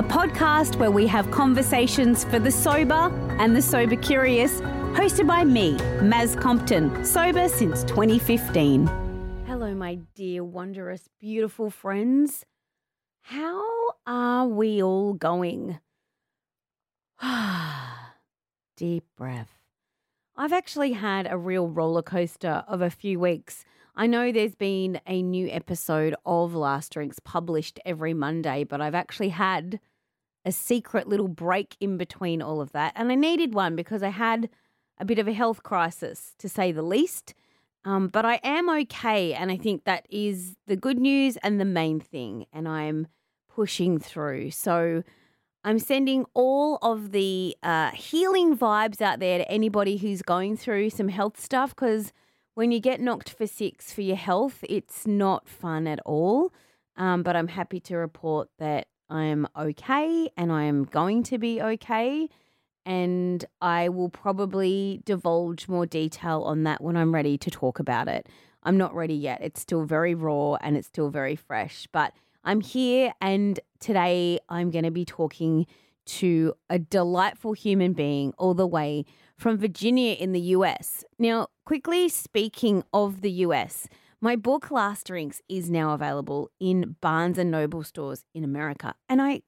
a podcast where we have conversations for the sober and the sober curious hosted by me, Maz Compton, sober since 2015. Hello, my dear, wondrous, beautiful friends. How are we all going? Deep breath. I've actually had a real roller coaster of a few weeks. I know there's been a new episode of Last Drinks published every Monday, but I've actually had a secret little break in between all of that. And I needed one because I had a bit of a health crisis, to say the least. Um, but I am okay. And I think that is the good news and the main thing. And I'm pushing through. So I'm sending all of the uh, healing vibes out there to anybody who's going through some health stuff because when you get knocked for six for your health, it's not fun at all. Um, but I'm happy to report that I'm okay and I am going to be okay and I will probably divulge more detail on that when I'm ready to talk about it. I'm not ready yet. It's still very raw and it's still very fresh, but I'm here and today I'm going to be talking to a delightful human being all the way from Virginia in the US. Now, quickly speaking of the US, my book Last Drinks is now available in Barnes and Noble stores in America. And I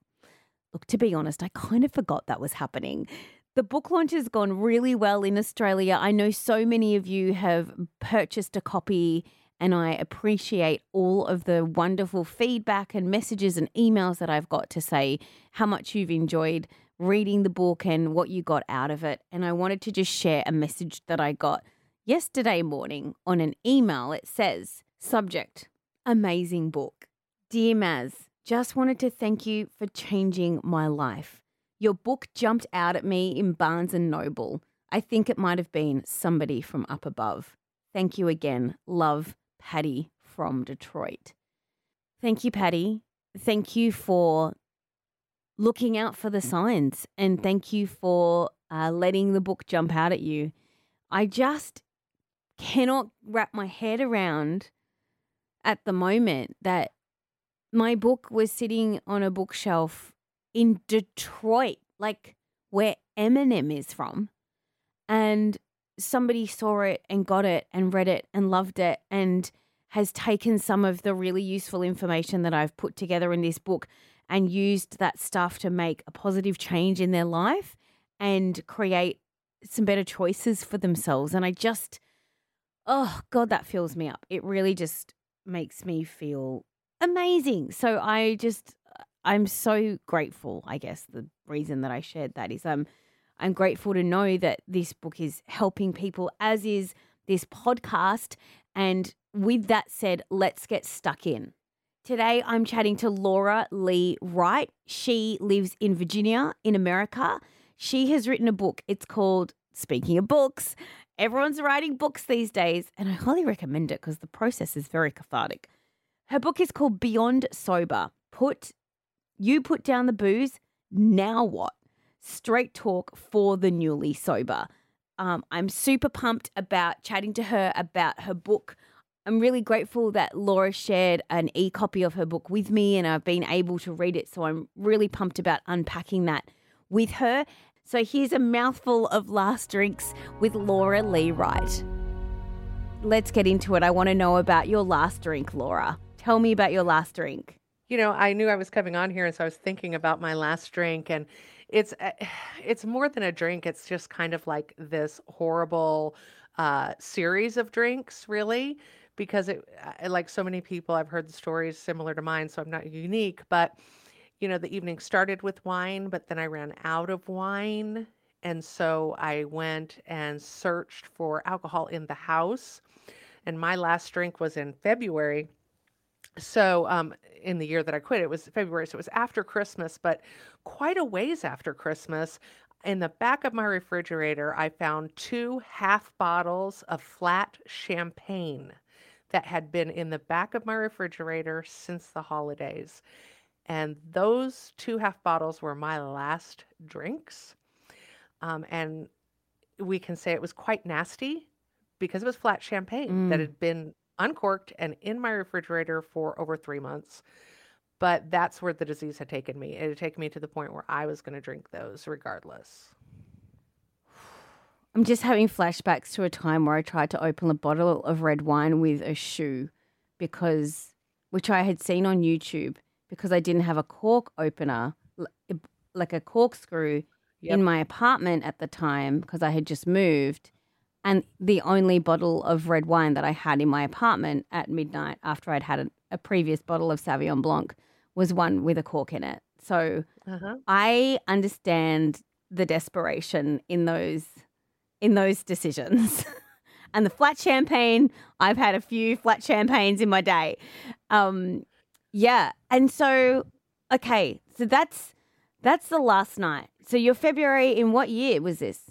Look, to be honest, I kind of forgot that was happening. The book launch has gone really well in Australia. I know so many of you have purchased a copy, and I appreciate all of the wonderful feedback and messages and emails that I've got to say how much you've enjoyed reading the book and what you got out of it. And I wanted to just share a message that I got yesterday morning on an email. It says, Subject Amazing book. Dear Maz, just wanted to thank you for changing my life. Your book jumped out at me in Barnes and Noble. I think it might have been somebody from up above. Thank you again. Love, Patty from Detroit. Thank you, Patty. Thank you for looking out for the signs and thank you for uh, letting the book jump out at you. I just cannot wrap my head around at the moment that my book was sitting on a bookshelf in Detroit, like where Eminem is from. And somebody saw it and got it and read it and loved it and has taken some of the really useful information that I've put together in this book and used that stuff to make a positive change in their life and create some better choices for themselves. And I just, oh God, that fills me up. It really just makes me feel amazing. So I just I'm so grateful. I guess the reason that I shared that is I'm I'm grateful to know that this book is helping people, as is this podcast. And with that said, let's get stuck in. Today, I'm chatting to Laura Lee Wright. She lives in Virginia, in America. She has written a book. It's called, speaking of books, everyone's writing books these days. And I highly recommend it because the process is very cathartic. Her book is called Beyond Sober. Put you put down the booze, now what? Straight talk for the newly sober. Um, I'm super pumped about chatting to her about her book. I'm really grateful that Laura shared an e copy of her book with me and I've been able to read it. So I'm really pumped about unpacking that with her. So here's a mouthful of last drinks with Laura Lee Wright. Let's get into it. I want to know about your last drink, Laura. Tell me about your last drink. You know, I knew I was coming on here, and so I was thinking about my last drink, and it's eh, it's more than a drink. It's just kind of like this horrible uh, series of drinks, really, because it like so many people, I've heard the stories similar to mine, so I'm not unique. But you know, the evening started with wine, but then I ran out of wine, and so I went and searched for alcohol in the house. And my last drink was in February so um, in the year that I quit, it was February, so it was after Christmas, but quite a ways after Christmas. In the back of my refrigerator, I found two half bottles of flat champagne that had been in the back of my refrigerator since the holidays. And those two half bottles were my last drinks. Um, and we can say it was quite nasty because it was flat champagne that Mm. had been uncorked and in my refrigerator for over three months. But that's where the disease had taken me. It had taken me to the point where I was going to drink those regardless. I'm just having flashbacks to a time where I tried to open a bottle of red wine with a shoe because, which I had seen on YouTube, because I didn't have a cork opener, like a corkscrew Yep. in my apartment at the time because I had just moved. And the only bottle of red wine that I had in my apartment at midnight after I'd had a, a previous bottle of Sauvignon Blanc was one with a cork in it. So Uh-huh. I understand the desperation in those in those decisions. and the flat champagne, I've had a few flat champagnes in my day. Um yeah, and so okay, so that's that's the last night. So your February in what year was this?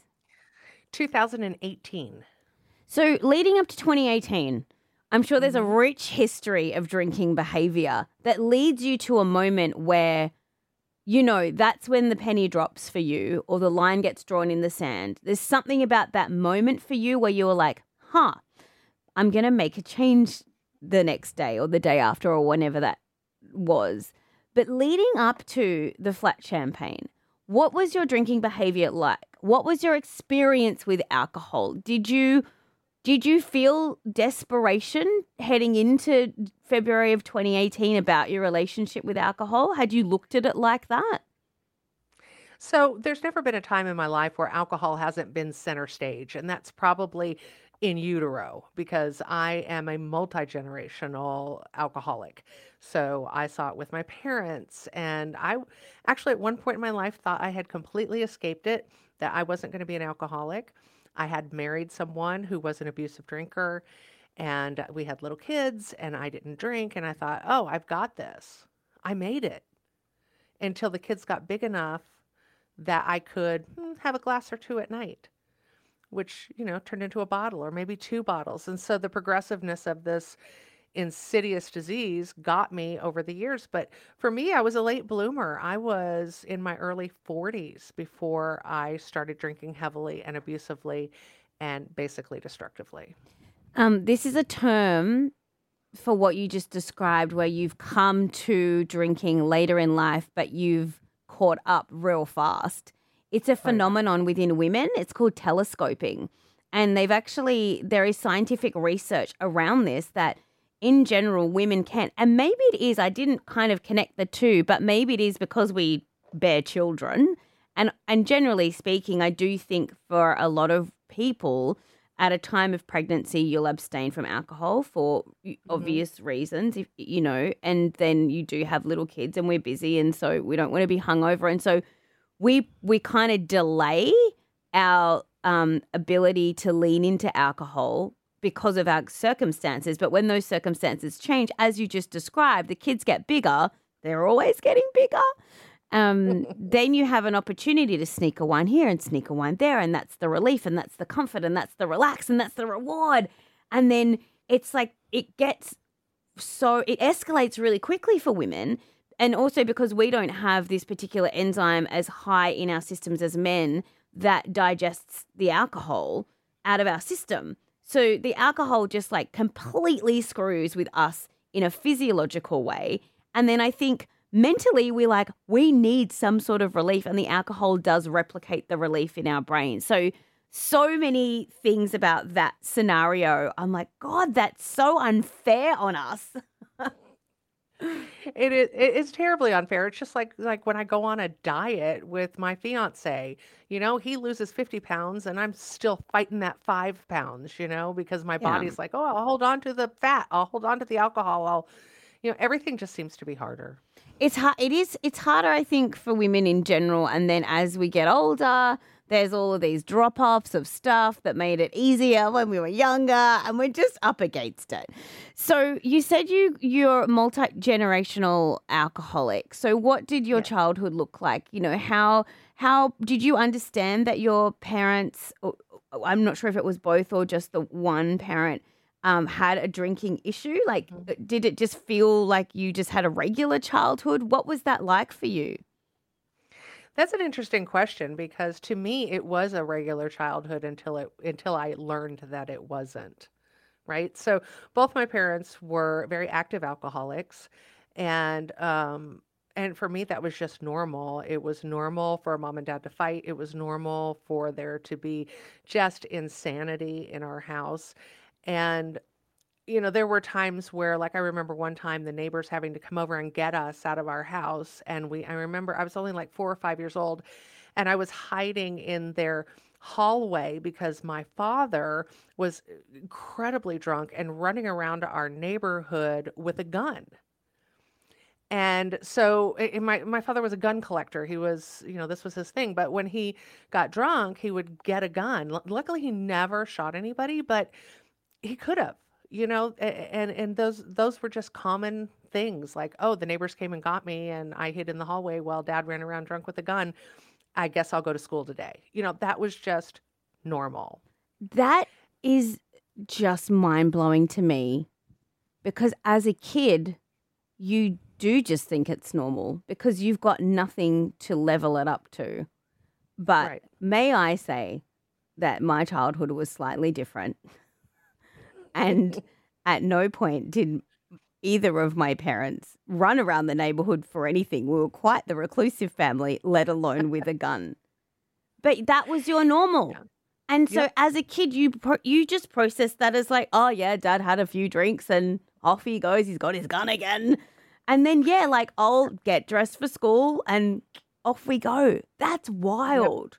2018. So leading up to 2018, I'm sure there's a mm-hmm. rich history of drinking behavior that leads you to a moment where you know that's when the penny drops for you or the line gets drawn in the sand. There's something about that moment for you where you're like, "Huh, I'm going to make a change the next day or the day after or whenever that was." But leading up to the flat champagne, what was your drinking behavior like? What was your experience with alcohol? Did you did you feel desperation heading into February of 2018 about your relationship with alcohol? Had you looked at it like that? So there's never been a time in my life where alcohol hasn't been center stage, and that's probably in utero because I am a multi generational alcoholic. So I saw it with my parents, and I actually at one point in my life thought I had completely escaped it, that I wasn't going to be an alcoholic. I had married someone who was an abusive drinker, and we had little kids, and I didn't drink, and I thought, oh, I've got this. I made it until the kids got big enough that I could hmm, have a glass or two at night, which, you know, turned into a bottle or maybe two bottles. And so the progressiveness of this insidious disease got me over the years. But for me, I was a late bloomer. I was in my early 40s before I started drinking heavily and abusively and basically destructively. Um, this is a term for what you just described, where you've come to drinking later in life, but you've caught up real fast. It's a phenomenon within women. It's called telescoping. And they've actually, there is scientific research around this that in general, women can. And maybe it is, I didn't kind of connect the two, but maybe it is because we bear children. And, and generally speaking, I do think for a lot of people, at a time of pregnancy, you'll abstain from alcohol for y- mm-hmm. obvious reasons, if you know, and then you do have little kids and we're busy and so we don't want to be hungover. And so we we kind of delay our um, ability to lean into alcohol because of our circumstances. But when those circumstances change, as you just described, the kids get bigger, they're always getting bigger. Um, then you have an opportunity to sneak a wine here and sneak a wine there, and that's the relief, and that's the comfort, and that's the relax, and that's the reward. And then it's like it gets so it escalates really quickly for women. And also because we don't have this particular enzyme as high in our systems as men that digests the alcohol out of our system. So the alcohol just like completely screws with us in a physiological way. And then I think mentally we're like, we need some sort of relief, and the alcohol does replicate the relief in our brain. So, so many things about that scenario. I'm like, God, that's so unfair on us. It is it is terribly unfair. It's just like like when I go on a diet with my fiance, you know, he loses 50 pounds and I'm still fighting that five pounds, you know, because my Yeah. body's like, oh, I'll hold on to the fat, I'll hold on to the alcohol, I'll, you know, everything just seems to be harder. It's hard. It is. It's harder, I think, for women in general. And then as we get older, there's all of these drop offs of stuff that made it easier when we were younger, and we're just up against it. So you said you you're multi generational alcoholic. So what did your Yeah. childhood look like? You know how how did you understand that your parents? or- I'm not sure if it was both or just the one parent um, had a drinking issue? Like, Mm-hmm. did it just feel like you just had a regular childhood? What was that like for you? That's an interesting question because to me it was a regular childhood until it until I learned that it wasn't. Right? So both my parents were very active alcoholics and um and for me that was just normal. It was normal for mom and dad to fight. It was normal for there to be just insanity in our house. And you know, there were times where, like, I remember one time the neighbors having to come over and get us out of our house. And we, I remember I was only like four or five years old, and I was hiding in their hallway because my father was uh, incredibly drunk and running around our neighborhood with a gun. And so and my my father was a gun collector. He was, you know, this was his thing. But when he got drunk, he would get a gun. Lu- Luckily, he never shot anybody, but he could have, you know, and and those those were just common things like, oh, the neighbors came and got me and I hid in the hallway while dad ran around drunk with a gun. I guess I'll go to school today. You know, that was just normal. That is just mind blowing to me because as a kid, you do just think it's normal because you've got nothing to level it up to. But Right. may I say that my childhood was slightly different. And at no point did either of my parents run around the neighborhood for anything. We were quite the reclusive family, let alone with a gun. But that was your normal. And so Yep. as a kid, you pro- you just process that as like, oh yeah, dad had a few drinks and off he goes. He's got his gun again. And then yeah, like I'll get dressed for school and off we go. That's wild.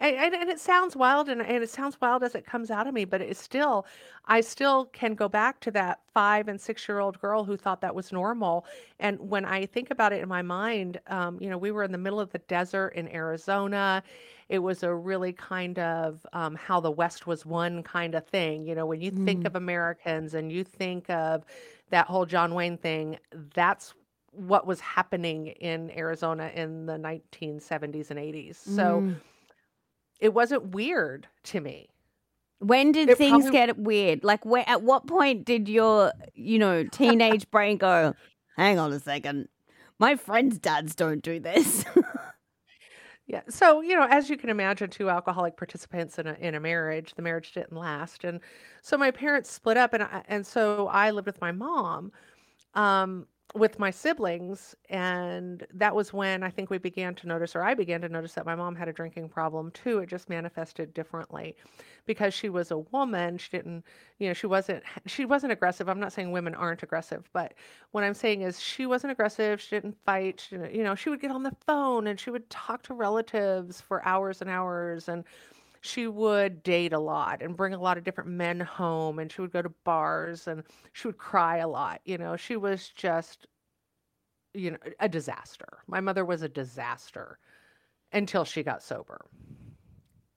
And, and, and it sounds wild and, and it sounds wild as it comes out of me, but it's still, I still can go back to that five and six year old girl who thought that was normal. And when I think about it in my mind, um, you know, we were in the middle of the desert in Arizona. It was a really kind of um, how the West was won kind of thing. You know, when you think Mm. of Americans and you think of that whole John Wayne thing, that's what was happening in Arizona in the 1970s and 80s. So, Mm. It wasn't weird to me. When did It things probably- get weird? Like, where at what point did your, you know, teenage brain go, hang on a second, my friends' dads don't do this? Yeah. So, you know, as you can imagine, two alcoholic participants in a in a marriage, the marriage didn't last. And so my parents split up and I, and so I lived with my mom um with my siblings and that was when I think we began to notice or I began to notice that my mom had a drinking problem too. It just manifested differently because she was a woman. She didn't, you know, she wasn't she wasn't aggressive. I'm not saying women aren't aggressive, but what I'm saying is she wasn't aggressive. She didn't fight. She you know, she would get on the phone and she would talk to relatives for hours and hours. And she would date a lot and bring a lot of different men home. And she would go to bars and she would cry a lot. You know, she was just, you know, a disaster. My mother was a disaster until she got sober.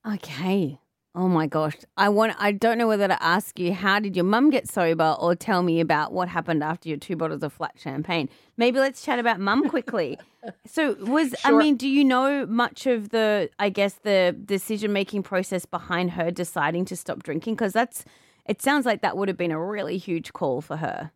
okay. Oh my gosh. I want I don't know whether to ask you how did your mum get sober or tell me about what happened after your two bottles of flat champagne. Maybe let's chat about mum quickly. so was I mean, do you know much of the I guess the decision making process behind her deciding to stop drinking because that's it sounds like that would have been a really huge call for her.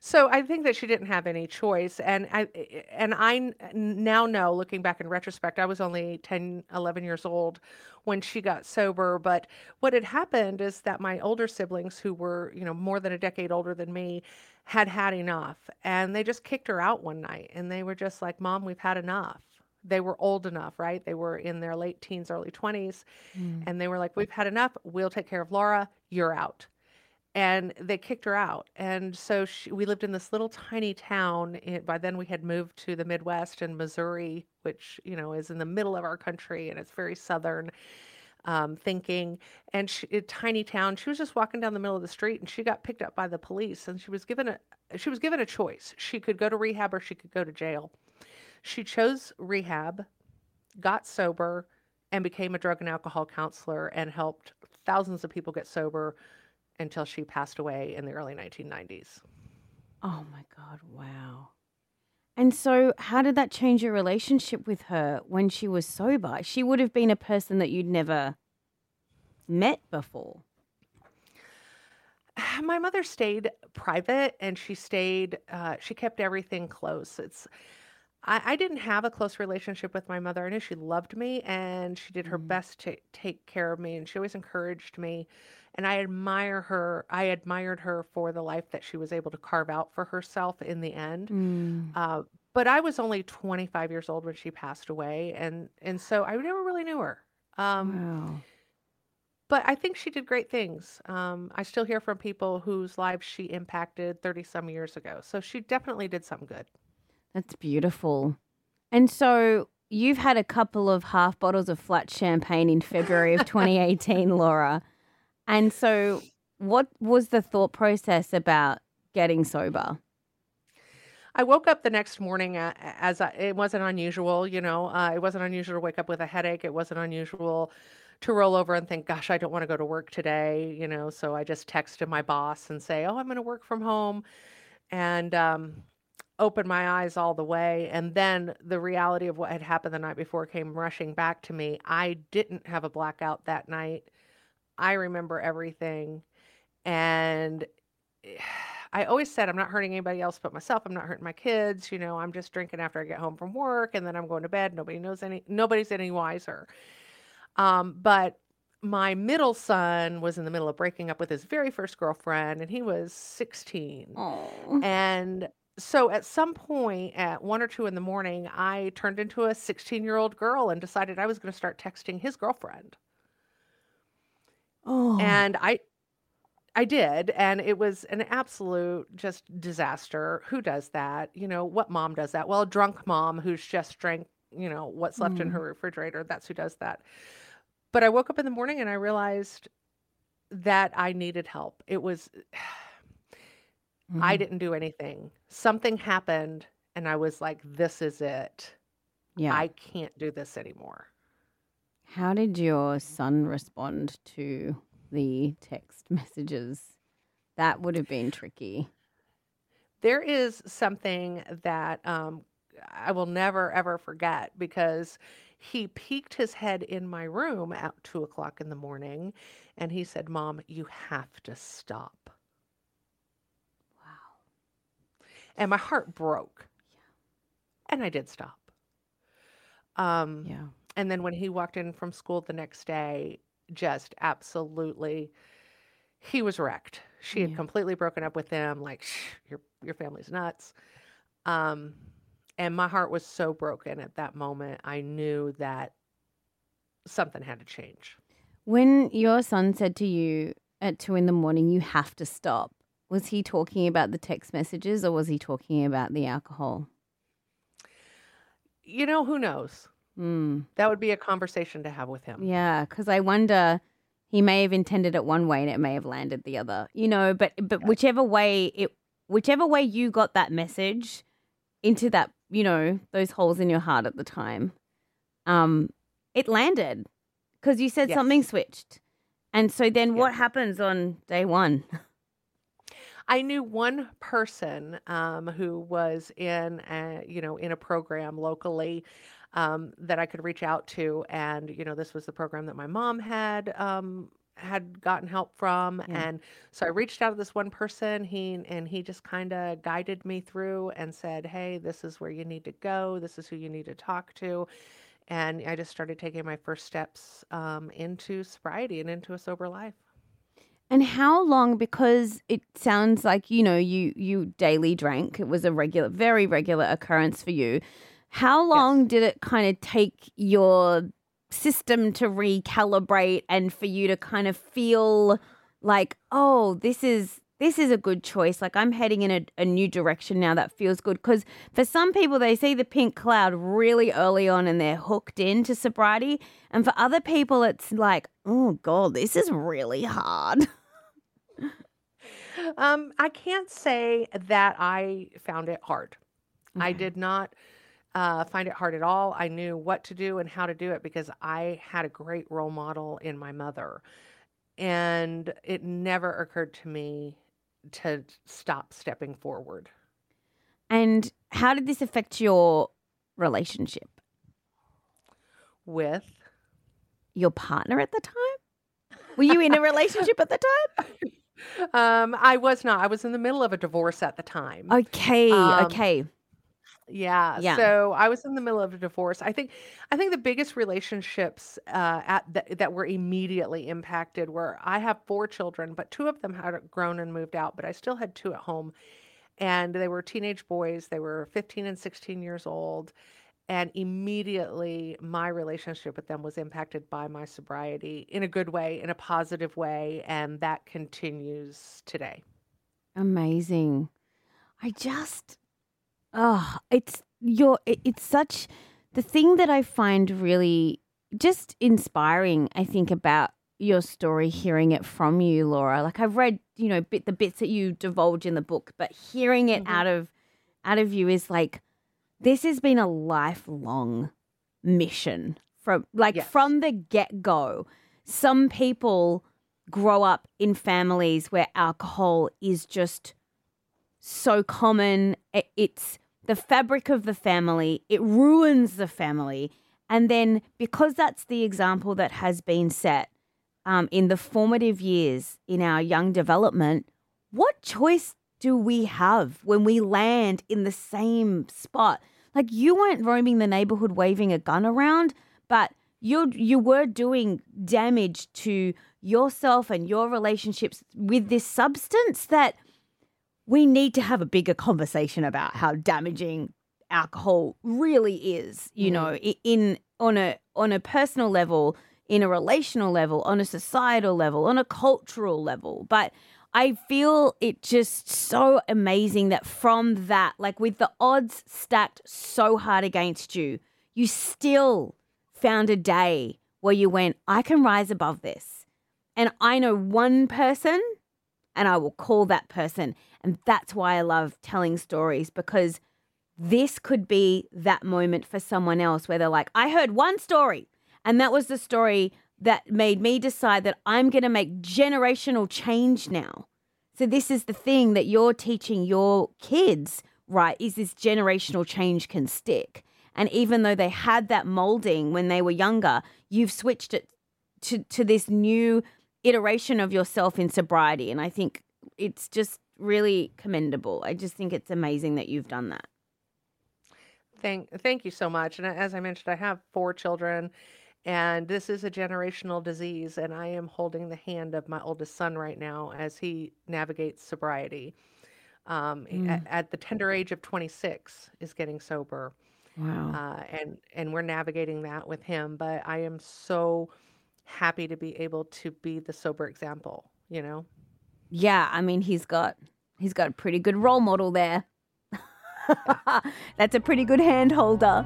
So I think that she didn't have any choice and I eh, and I now know looking back in retrospect I was only 10 11 years old when she got sober but what had happened is that my older siblings who were you know more than a decade older than me had had enough and they just kicked her out one night and they were just like mom we've had enough. They were old enough right? They were in their late teens early 20s mm. and they were like we've had enough. We'll take care of Laura. You're out and they kicked her out. And so she, we lived in this little tiny town. It, by then, we had moved to the Midwest in Missouri, which you know is in the middle of our country, and it's very southern um, thinking. And she, a tiny town. She was just walking down the middle of the street, and she got picked up by the police. And she was given a she was given a choice. She could go to rehab or she could go to jail. She chose rehab. got sober and became a drug and alcohol counselor and helped thousands of people get sober until she passed away in the early 1990s. Oh my God, wow. And so, how did that change your relationship with her when she was sober? She would have been a person that you'd never met before. My mother stayed private and she stayed, uh, she kept everything close. It's, I, I didn't have a close relationship with my mother. I knew she loved me and she did her Mm. best to take care of me and she always encouraged me. And I admire her. I admired her for the life that she was able to carve out for herself in the end. Mm. Uh, but I was only 25 years old when she passed away, and and so I never really knew her. Um, Wow. but I think she did great things. Um, I still hear from people whose lives she impacted 30 some years ago. So she definitely did something good. That's beautiful. And so, you've had a couple of half bottles of flat champagne in February of 2018, Laura. And so, what was the thought process about getting sober? I woke up the next morning as I, it wasn't unusual, you know, uh, it wasn't unusual to wake up with a headache. It wasn't unusual to roll over and think, gosh, I don't want to go to work today, you know. So I just texted my boss and say, oh, I'm going to work from home and um, open my eyes all the way. And then the reality of what had happened the night before came rushing back to me. I didn't have a blackout that night. I remember everything. And I always said, I'm not hurting anybody else but myself. I'm not hurting my kids. You know, I'm just drinking after I get home from work and then I'm going to bed. Nobody knows any, nobody's any wiser. Um, but my middle son was in the middle of breaking up with his very first girlfriend and he was 16. Oh. And so at some point at one or two in the morning, I turned into a 16 year old girl and decided I was going to start texting his girlfriend. Oh. And I, I did, and it was an absolute just disaster. Who does that? You know, what mom does that? Well, a drunk mom who's just drank, you know, what's left in Mm. her refrigerator. That's who does that. But I woke up in the morning and I realized that I needed help. It was, I Mhm. didn't do anything. Something happened, and I was like, this is it. Yeah. I can't do this anymore. How did your son respond to the text messages? That would have been tricky. There is something that um, I will never ever forget because he peeked his head in my room at two o'clock in the morning and he said, Mom, you have to stop. Wow. And my heart broke. And I did stop. Um, Yeah. And then when he walked in from school the next day, just absolutely, he was wrecked. She had completely broken up with him. Like, "Shh, your your family's nuts. Um, and my heart was so broken at that moment. I knew that something had to change. When your son said to you at two in the morning, you have to stop, was he talking about the text messages or was he talking about the alcohol? You know, who knows? Hmm. That would be a conversation to have with him. Yeah, because I wonder he may have intended it one way and it may have landed the other. You know, but but whichever way it, whichever way you got that message into that, you know, those holes in your heart at the time, um, it landed because you said something switched, and so then what happens on day one? I knew one person um, who was in, a, you know, in a program locally um, that I could reach out to, and you know, this was the program that my mom had um, had gotten help from, Yeah. and so I reached out to this one person. He and he just kind of guided me through and said, "Hey, this is where you need to go. This is who you need to talk to." And I just started taking my first steps um, into sobriety and into a sober life. And how long? Because it sounds like you know you you daily drank. It was a regular, very regular occurrence for you. How long did it kind of take your system to recalibrate and for you to kind of feel like, oh, this is this is a good choice. Like I'm heading in a, a new direction now that feels good. Because for some people, they see the pink cloud really early on and they're hooked into sobriety. And for other people, it's like, oh God, this is really hard. Um, I can't say that I found it hard. I did not uh, find it hard at all. I knew what to do and how to do it because I had a great role model in my mother. And it never occurred to me to stop stepping forward. And how did this affect your relationship? With your partner at the time? Were you in a relationship at the time? Um, I was not. I was in the middle of a divorce at the time. Okay, Um, okay. Yeah. Yeah. So I was in the middle of a divorce. I think I think the biggest relationships uh, at that that were immediately impacted were I have four children, but two of them had grown and moved out, but I still had two at home. And they were teenage boys. They were 15 and 16 years old. And immediately my relationship with them was impacted by my sobriety in a good way, in a positive way, and that continues today. Amazing. I just oh, it's your it- it's such the thing that I find really just inspiring, I think about your story hearing it from you, Laura. Like I've read, you know, bit the bits that you divulge in the book, but hearing it Mhm. out of out of you is like this has been a lifelong mission from like Yes. from the get-go. Some people grow up in families where alcohol is just so common. It's the fabric of the family. It ruins the family. And then, because that's the example that has been set um, in the formative years in our young development, what choice do we have when we land in the same spot? Like you weren't roaming the neighborhood waving a gun around, but you you were doing damage to yourself and your relationships with this substance that we need to have a bigger conversation about how damaging alcohol really is you Mm. know in on a on a personal level in a relational level on a societal level on a cultural level but i feel it just so amazing that from that like with the odds stacked so hard against you you still found a day where you went i can rise above this and i know one person and I will call that person. And that's why I love telling stories because this could be that moment for someone else where they're like, I heard one story, and that was the story that made me decide that I'm going to make generational change now. So, this is the thing that you're teaching your kids, right? Is this generational change can stick. And even though they had that molding when they were younger, you've switched it to, to this new iteration of yourself in sobriety. And I think it's just really commendable. I just think it's amazing that you've done that. Thank thank you so much. And as I mentioned, I have four children and this is a generational disease and I am holding the hand of my oldest son right now as he navigates sobriety. Um, Mm. at, at the tender age of 26 is getting sober. Wow. Uh, and and we're navigating that with him, but I am so happy to be able to be the sober example, you know. yeah, I mean he's got he's got a pretty good role model there. That's a pretty good hand holder.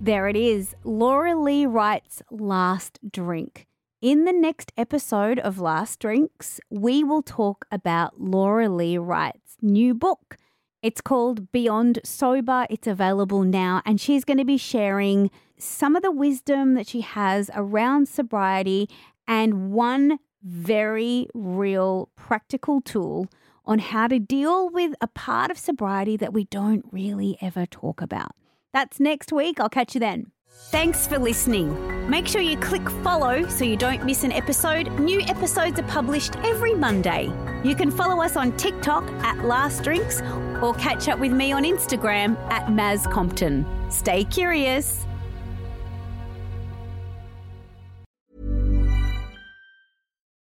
There it is. Laura Lee Wright's Last Drink. In the next episode of Last Drinks, we will talk about Laura Lee Wright's new book. It's called Beyond Sober. It's available now, and she's going to be sharing some of the wisdom that she has around sobriety and one very real practical tool on how to deal with a part of sobriety that we don't really ever talk about. That's next week. I'll catch you then. Thanks for listening. Make sure you click follow so you don't miss an episode. New episodes are published every Monday. You can follow us on TikTok at Last Drinks or catch up with me on Instagram at Maz Compton. Stay curious.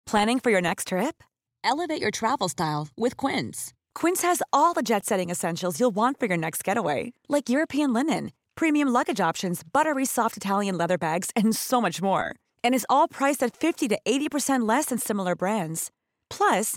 Planning for your next trip? Elevate your travel style with Quince. Quince has all the jet setting essentials you'll want for your next getaway, like European linen, premium luggage options, buttery soft Italian leather bags, and so much more. And is all priced at 50 to 80% less than similar brands. Plus,